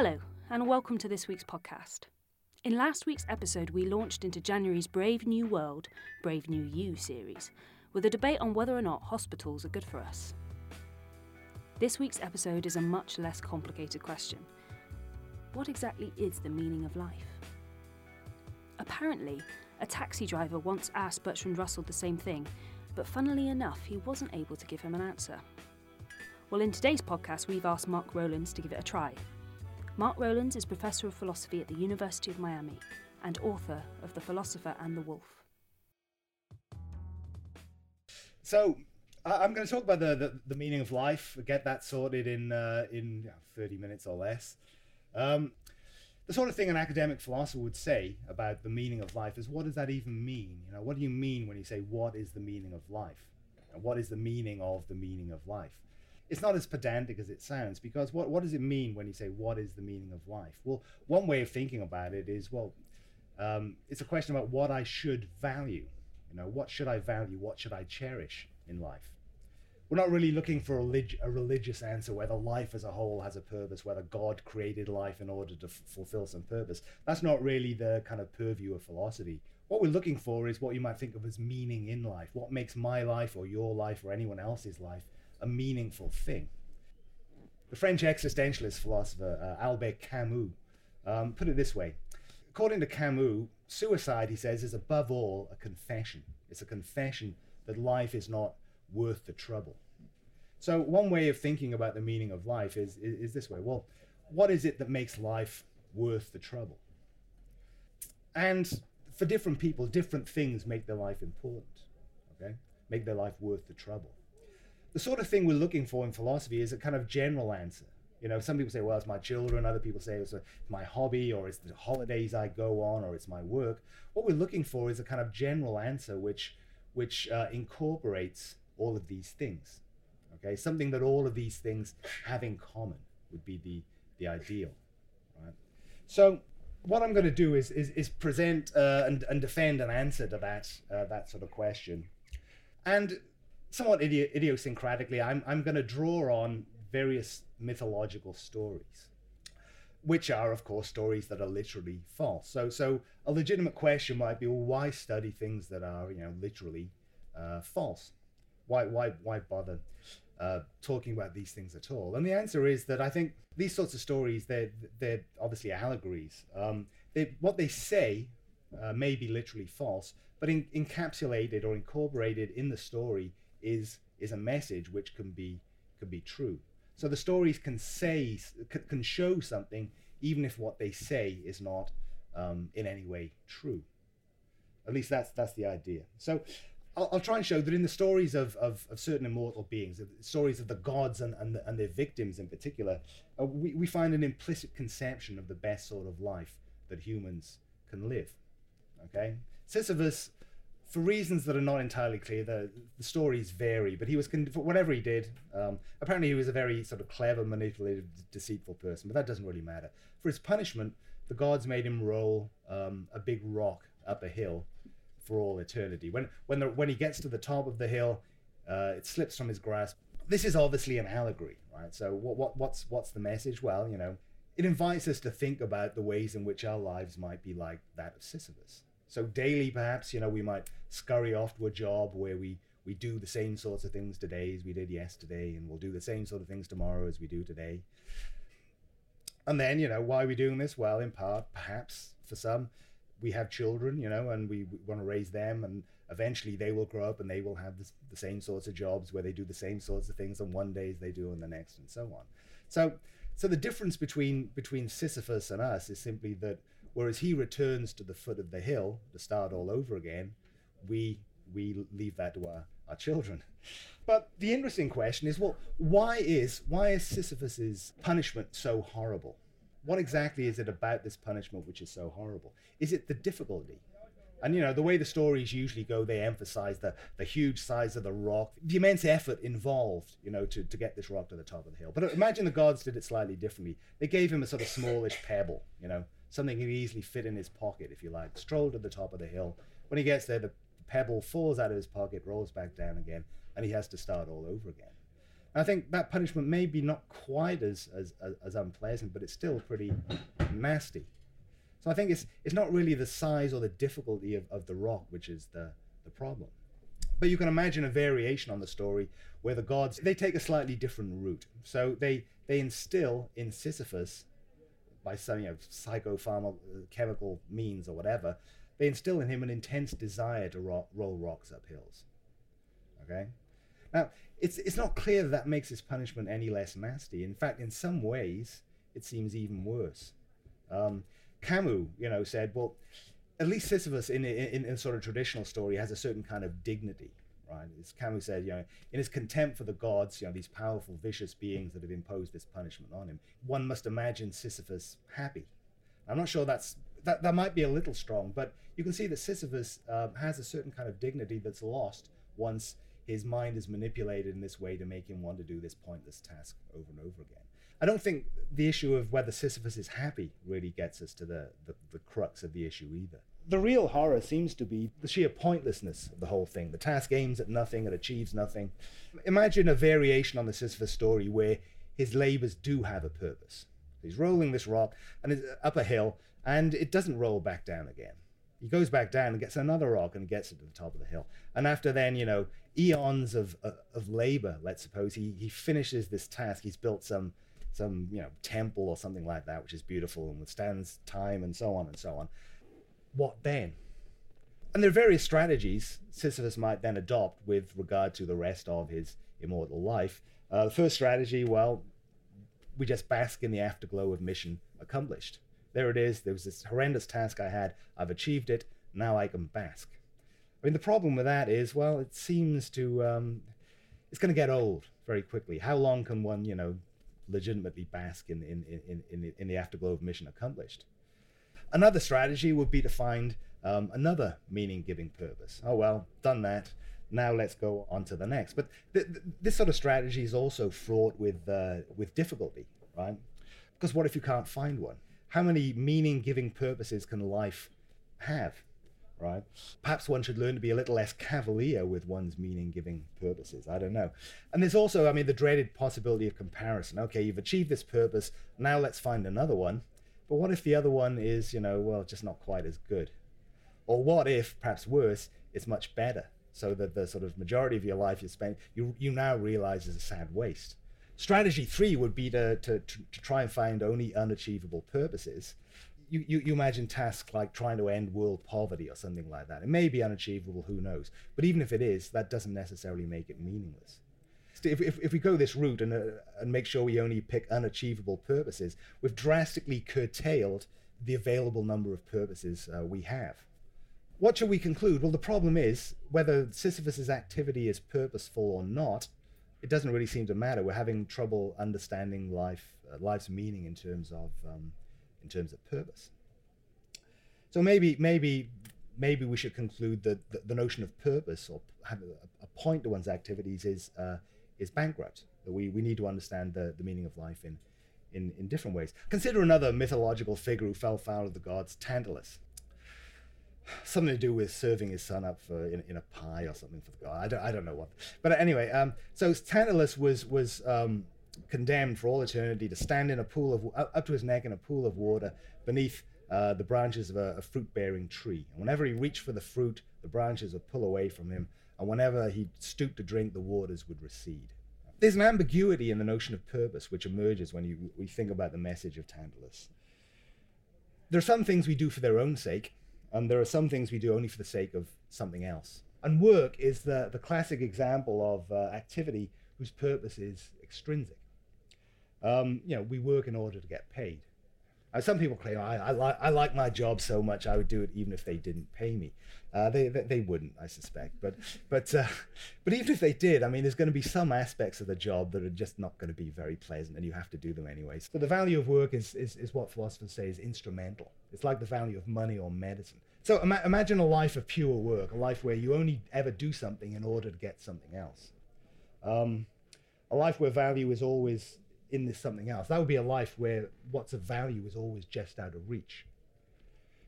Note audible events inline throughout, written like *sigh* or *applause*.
Hello, and welcome to this week's podcast. In last week's episode, we launched into January's Brave New World, Brave New You series, with a debate on whether or not hospitals are good for us. This week's episode is a much less complicated question. What exactly is the meaning of life? Apparently, a taxi driver once asked Bertrand Russell the same thing, but funnily enough, he wasn't able to give him an answer. Well, in today's podcast, we've asked Mark Rowlands to give it a try. Mark Rowlands is Professor of Philosophy at the University of Miami and author of The Philosopher and the Wolf. So, I'm going to talk about the, the, the, meaning of life, get that sorted in, uh, in 30 minutes or less. Um, the sort of thing an academic philosopher would say about the meaning of life is what does that even mean? You know, what do you mean when you say what is the meaning of life? And what is the meaning of the meaning of life? It's not as pedantic as it sounds because what, what does it mean when you say what is the meaning of life? Well one way of thinking about it is well um, it's a question about what i should value. You know what should i value? What should i cherish in life? We're not really looking for a, relig- a religious answer whether life as a whole has a purpose whether god created life in order to f- fulfill some purpose. That's not really the kind of purview of philosophy. What we're looking for is what you might think of as meaning in life what makes my life or your life or anyone else's life a meaningful thing. The French existentialist philosopher uh, Albert Camus um, put it this way. According to Camus, suicide, he says, is above all a confession. It's a confession that life is not worth the trouble. So, one way of thinking about the meaning of life is, is, is this way well, what is it that makes life worth the trouble? And for different people, different things make their life important, okay? Make their life worth the trouble the sort of thing we're looking for in philosophy is a kind of general answer. You know, some people say, well, it's my children. Other people say it's my hobby, or it's the holidays I go on, or it's my work. What we're looking for is a kind of general answer which, which uh, incorporates all of these things. Okay, something that all of these things have in common would be the, the ideal. Right? So, what I'm going to do is, is, is present uh, and, and defend an answer to that, uh, that sort of question. And somewhat idi- idiosyncratically, I'm, I'm going to draw on various mythological stories, which are, of course, stories that are literally false. So, so a legitimate question might be, well, why study things that are, you know, literally uh, false? Why, why, why bother uh, talking about these things at all? And the answer is that I think these sorts of stories, they're, they're obviously allegories. Um, they, what they say uh, may be literally false, but in, encapsulated or incorporated in the story is is a message which can be can be true. So the stories can say can show something even if what they say is not um, in any way true. At least that's that's the idea. So I'll, I'll try and show that in the stories of, of, of certain immortal beings, stories of the gods and, and, the, and their victims in particular, uh, we, we find an implicit conception of the best sort of life that humans can live. Okay? Sisyphus for reasons that are not entirely clear, the, the stories vary. But he was con- whatever he did. Um, apparently, he was a very sort of clever, manipulative, deceitful person. But that doesn't really matter. For his punishment, the gods made him roll um, a big rock up a hill for all eternity. When when the, when he gets to the top of the hill, uh, it slips from his grasp. This is obviously an allegory, right? So what, what what's what's the message? Well, you know, it invites us to think about the ways in which our lives might be like that of Sisyphus. So daily, perhaps, you know, we might scurry off to a job where we we do the same sorts of things today as we did yesterday, and we'll do the same sort of things tomorrow as we do today. And then, you know, why are we doing this? Well, in part, perhaps for some, we have children, you know, and we, we want to raise them, and eventually they will grow up and they will have this, the same sorts of jobs where they do the same sorts of things on one day as they do on the next, and so on. So, so the difference between between Sisyphus and us is simply that whereas he returns to the foot of the hill to start all over again, we we leave that to our, our children. But the interesting question is, well, why is why is Sisyphus's punishment so horrible? What exactly is it about this punishment which is so horrible? Is it the difficulty? And you know, the way the stories usually go, they emphasize the, the huge size of the rock, the immense effort involved, you know, to, to get this rock to the top of the hill. But imagine the gods did it slightly differently. They gave him a sort of smallish pebble, you know, something he could easily fit in his pocket, if you like, stroll to the top of the hill. When he gets there, the pebble falls out of his pocket, rolls back down again, and he has to start all over again. And I think that punishment may be not quite as, as, as, as unpleasant, but it's still pretty nasty. So I think it's it's not really the size or the difficulty of, of the rock which is the, the problem. But you can imagine a variation on the story where the gods they take a slightly different route. So they they instill in Sisyphus by some you know psychopharmaceutical means or whatever, they instill in him an intense desire to ro- roll rocks up hills. Okay, now it's it's not clear that that makes his punishment any less nasty. In fact, in some ways, it seems even worse. Um, Camus, you know, said, well, at least Sisyphus in, in, in a sort of traditional story has a certain kind of dignity, right? As Camus said, you know, in his contempt for the gods, you know, these powerful, vicious beings that have imposed this punishment on him, one must imagine Sisyphus happy. I'm not sure that's that, that might be a little strong, but you can see that Sisyphus um, has a certain kind of dignity that's lost once his mind is manipulated in this way to make him want to do this pointless task over and over again. I don't think the issue of whether Sisyphus is happy really gets us to the, the, the crux of the issue either. The real horror seems to be the sheer pointlessness of the whole thing. The task aims at nothing, it achieves nothing. Imagine a variation on the Sisyphus story where his labors do have a purpose. He's rolling this rock and it's up a hill, and it doesn't roll back down again. He goes back down and gets another rock and gets it to the top of the hill. And after then, you know, eons of, of, of labor, let's suppose, he, he finishes this task. He's built some some you know temple or something like that, which is beautiful and withstands time and so on and so on. What then? And there are various strategies Sisyphus might then adopt with regard to the rest of his immortal life. Uh, the first strategy, well, we just bask in the afterglow of mission accomplished. There it is. There was this horrendous task I had. I've achieved it. Now I can bask. I mean, the problem with that is, well, it seems to, um, it's going to get old very quickly. How long can one, you know, legitimately bask in, in, in, in, the, in the afterglow of mission accomplished. Another strategy would be to find um, another meaning giving purpose. Oh, well, done that. Now let's go on to the next. But th- th- this sort of strategy is also fraught with, uh, with difficulty, right? Because what if you can't find one? How many meaning giving purposes can life have? right? Perhaps one should learn to be a little less cavalier with one's meaning giving purposes. I don't know. And there's also, I mean, the dreaded possibility of comparison. Okay, you've achieved this purpose, now let's find another one. But what if the other one is, you know, well, just not quite as good? Or what if, perhaps worse, it's much better? So that the sort of majority of your life you spend, you, you now realize is a sad waste. Strategy three would be to, to, to, try and find only unachievable purposes you, you, you imagine tasks like trying to end world poverty or something like that. It may be unachievable, who knows? But even if it is, that doesn't necessarily make it meaningless. If, if, if we go this route and, uh, and make sure we only pick unachievable purposes, we've drastically curtailed the available number of purposes uh, we have. What should we conclude? Well, the problem is whether Sisyphus's activity is purposeful or not, it doesn't really seem to matter. We're having trouble understanding life, uh, life's meaning in terms of um, in terms of purpose. So maybe maybe maybe we should conclude that the, the notion of purpose or having a, a, point to one's activities is uh, is bankrupt. We, we need to understand the, the meaning of life in, in, in different ways. Consider another mythological figure who fell foul of the gods, Tantalus. Something to do with serving his son up for in, in a pie or something for the god. I don't, I don't know what. But anyway, um, so Tantalus was was um, condemned for all eternity to stand in a pool of up to his neck in a pool of water beneath uh, the branches of a, a fruit-bearing tree. And whenever he reached for the fruit, the branches would pull away from him, and whenever he stooped to drink, the waters would recede. there's an ambiguity in the notion of purpose which emerges when you we think about the message of Tantalus. There are some things we do for their own sake, and there are some things we do only for the sake of something else. And work is the, the classic example of uh, activity whose purpose is extrinsic. Um, you know, we work in order to get paid. Uh, some people claim, I, I, li- I like my job so much I would do it even if they didn't pay me. Uh, they, they, they wouldn't, I suspect. But but uh, *laughs* but even if they did, I mean, there's going to be some aspects of the job that are just not going to be very pleasant, and you have to do them anyway. So the value of work is is, is what philosophers say is instrumental. It's like the value of money or medicine. So ima- imagine a life of pure work, a life where you only ever do something in order to get something else. Um, a life where value is always in this something else. That would be a life where what's of value is always just out of reach.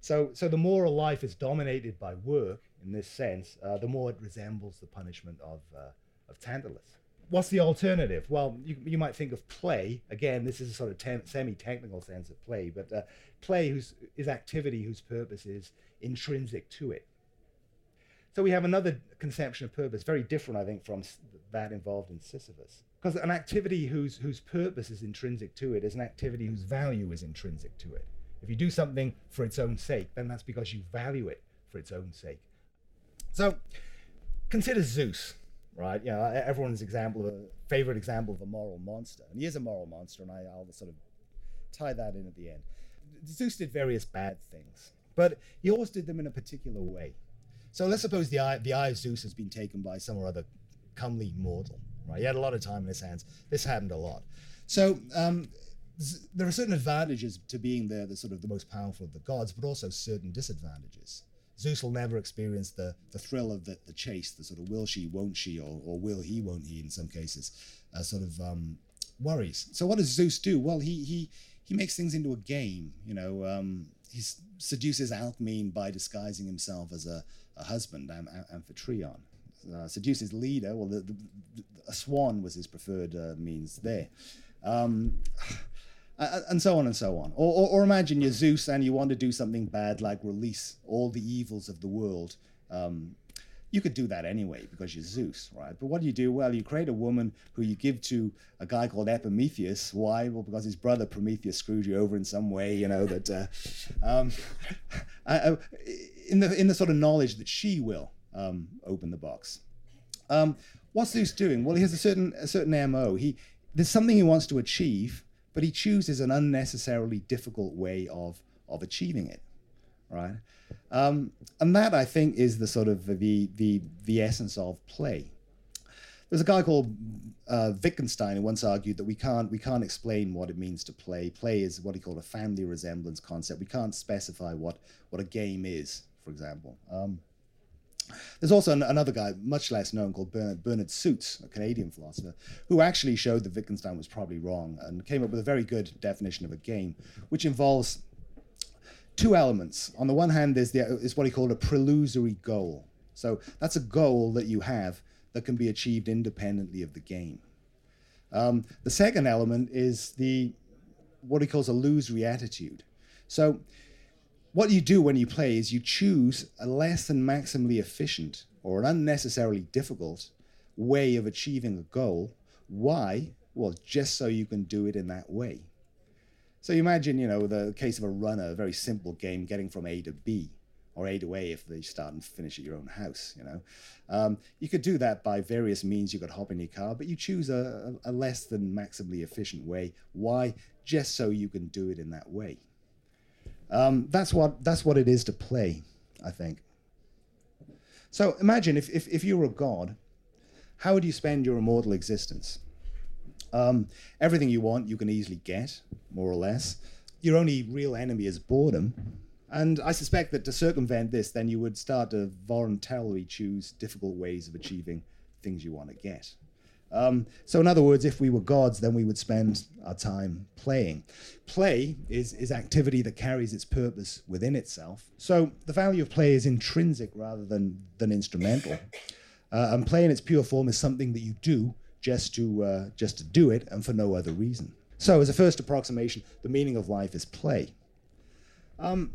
So, so the more a life is dominated by work, in this sense, uh, the more it resembles the punishment of, uh, of Tantalus. What's the alternative? Well, you, you might think of play. Again, this is a sort of tem- semi-technical sense of play, but uh, play whose, is activity whose purpose is intrinsic to it. So we have another conception of purpose, very different, I think, from that involved in Sisyphus. Because an activity whose, whose purpose is intrinsic to it is an activity whose value is intrinsic to it. If you do something for its own sake, then that's because you value it for its own sake. So consider Zeus, right? You know, everyone's example, of a favorite example of a moral monster. And he is a moral monster, and I, I'll sort of tie that in at the end. Zeus did various bad things, but he always did them in a particular way. So let's suppose the eye, the eye of Zeus has been taken by some or other comely mortal, right? He had a lot of time in his hands. This happened a lot. So um, there are certain advantages to being the, the sort of the most powerful of the gods, but also certain disadvantages. Zeus will never experience the, the thrill of the, the chase, the sort of will she, won't she, or, or will he, won't he, in some cases, uh, sort of um, worries. So what does Zeus do? Well, he he he makes things into a game. You know, um, he seduces Alcmene by disguising himself as a, a husband, Am- Amphitryon. Uh, seduces Leda. Well, the, the, the, a swan was his preferred uh, means there. Um, *sighs* and so on and so on. Or, or, or, imagine you're Zeus and you want to do something bad like release all the evils of the world. Um, you could do that anyway because you're Zeus, right? But what do you do? Well, you create a woman who you give to a guy called Epimetheus. Why? Well, because his brother Prometheus screwed you over in some way, you know, that uh, um, *laughs* in, the, in the sort of knowledge that she will um, open the box. Um, what's Zeus doing? Well, he has a certain, a certain MO. He, there's something he wants to achieve but he chooses an unnecessarily difficult way of of achieving it, right? Um, and that I think is the sort of the the the essence of play. There's a guy called uh, Wittgenstein who once argued that we can't we can't explain what it means to play. Play is what he called a family resemblance concept. We can't specify what what a game is, for example. Um, there's also an, another guy, much less known, called Bernard, Bernard Suits, a Canadian philosopher, who actually showed that Wittgenstein was probably wrong and came up with a very good definition of a game, which involves two elements. On the one hand, there's the, is what he called a prelusory goal. So that's a goal that you have that can be achieved independently of the game. Um, the second element is the what he calls a lusory attitude. So what you do when you play is you choose a less than maximally efficient or an unnecessarily difficult way of achieving a goal. Why? Well, just so you can do it in that way. So you imagine, you know, the case of a runner, a very simple game, getting from A to B, or A to A if they start and finish at your own house, you know. Um, you could do that by various means. You could hop in your car, but you choose a, a less than maximally efficient way. Why? Just so you can do it in that way. Um, that's what that's what it is to play, I think. So imagine if, if, if you were a god, how would you spend your immortal existence? Um, everything you want, you can easily get, more or less. Your only real enemy is boredom. And I suspect that to circumvent this, then you would start to voluntarily choose difficult ways of achieving things you want to get. Um, so, in other words, if we were gods, then we would spend our time playing. Play is, is activity that carries its purpose within itself. So, the value of play is intrinsic rather than, than instrumental. Uh, and play in its pure form is something that you do just to, uh, just to do it and for no other reason. So, as a first approximation, the meaning of life is play. Um,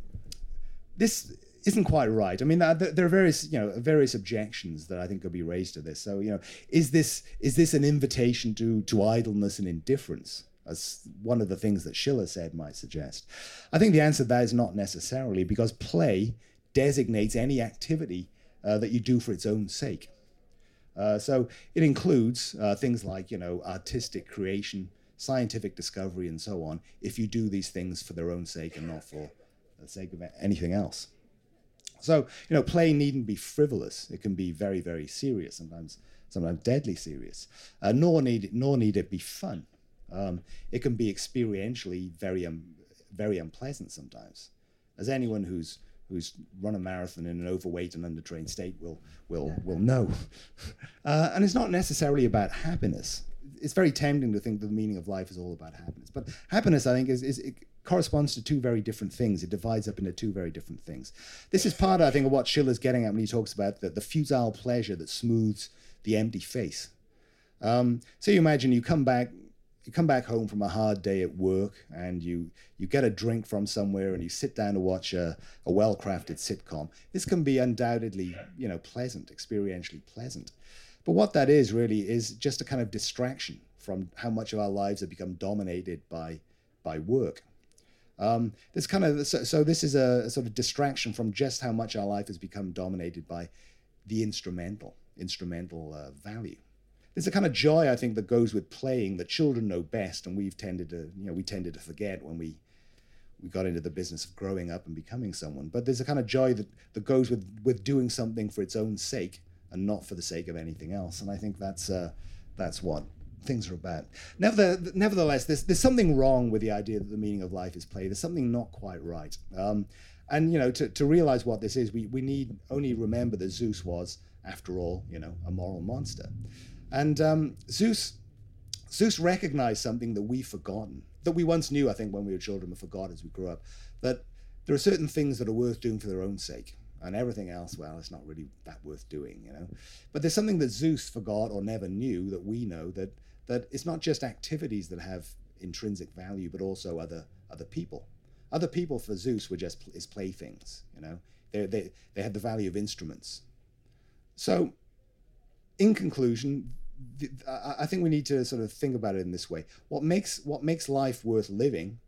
this isn't quite right. I mean, there are various, you know, various objections that I think could be raised to this. So, you know, is this is this an invitation to to idleness and indifference, as one of the things that Schiller said might suggest? I think the answer to that is not necessarily, because play designates any activity uh, that you do for its own sake. Uh, so it includes uh, things like, you know, artistic creation, scientific discovery, and so on. If you do these things for their own sake and not for the sake of anything else. So, you know, play needn't be frivolous. It can be very, very serious, sometimes sometimes deadly serious. Uh, nor need it, nor need it be fun. Um, it can be experientially very um, very unpleasant sometimes. As anyone who's who's run a marathon in an overweight and undertrained state will will will know. *laughs* Uh, and it's not necessarily about happiness. It's very tempting to think that the meaning of life is all about happiness, but happiness, I think, is is corresponds to two very different things. It divides up into two very different things. This is part, I think, of what Schiller's getting at when he talks about the, the futile pleasure that smooths the empty face. Um, so you imagine you come back, you come back home from a hard day at work, and you you get a drink from somewhere, and you sit down to watch a, a well-crafted sitcom. This can be undoubtedly, you know, pleasant, experientially pleasant. But what that is really is just a kind of distraction from how much of our lives have become dominated by by work. Um, this kind of so, so, this is a, a, sort of distraction from just how much our life has become dominated by the instrumental instrumental uh, value. There's a kind of joy I think that goes with playing that children know best, and we've tended to you know we tended to forget when we we got into the business of growing up and becoming someone. But there's a kind of joy that, that goes with with doing something for its own sake and not for the sake of anything else. And I think that's uh, that's what things are about. Nevertheless, there's, there's something wrong with the idea that the meaning of life is play. There's something not quite right. Um, and, you know, to, to realize what this is, we, we need only remember that Zeus was, after all, you know, a moral monster. And um, Zeus, Zeus recognized something that we've forgotten, that we once knew, I think, when we were children, but forgot as we grew up, that there are certain things that are worth doing for their own sake and everything else, well, it's not really that worth doing, you know. But there's something that Zeus forgot or never knew that we know that that it's not just activities that have intrinsic value, but also other other people. Other people for Zeus were just his playthings, you know. They they they had the value of instruments. So, in conclusion, the, I think we need to sort of think about it in this way. What makes what makes life worth living,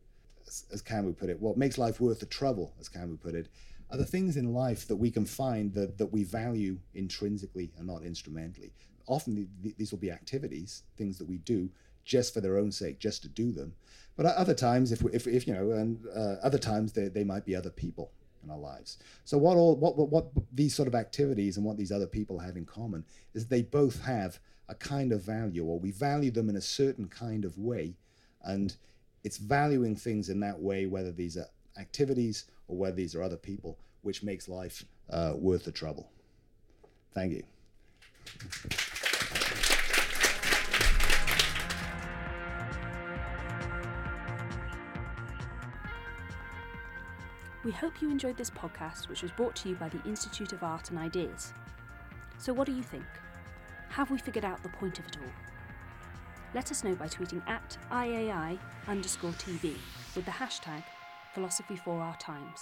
as, as Camus put it, what makes life worth the trouble, as Camus put it, are the things in life that we can find that, that we value intrinsically and not instrumentally. Often the, these will be activities, things that we do just for their own sake, just to do them. But at other times, if, if, if you know, and uh, other times they, they might be other people in our lives. So what all what, what what these sort of activities and what these other people have in common is they both have a kind of value, or we value them in a certain kind of way, and it's valuing things in that way, whether these are activities or whether these are other people, which makes life uh, worth the trouble. Thank you. We hope you enjoyed this podcast, which was brought to you by the Institute of Art and Ideas. So, what do you think? Have we figured out the point of it all? Let us know by tweeting at IAI underscore TV with the hashtag Philosophy for Our Times.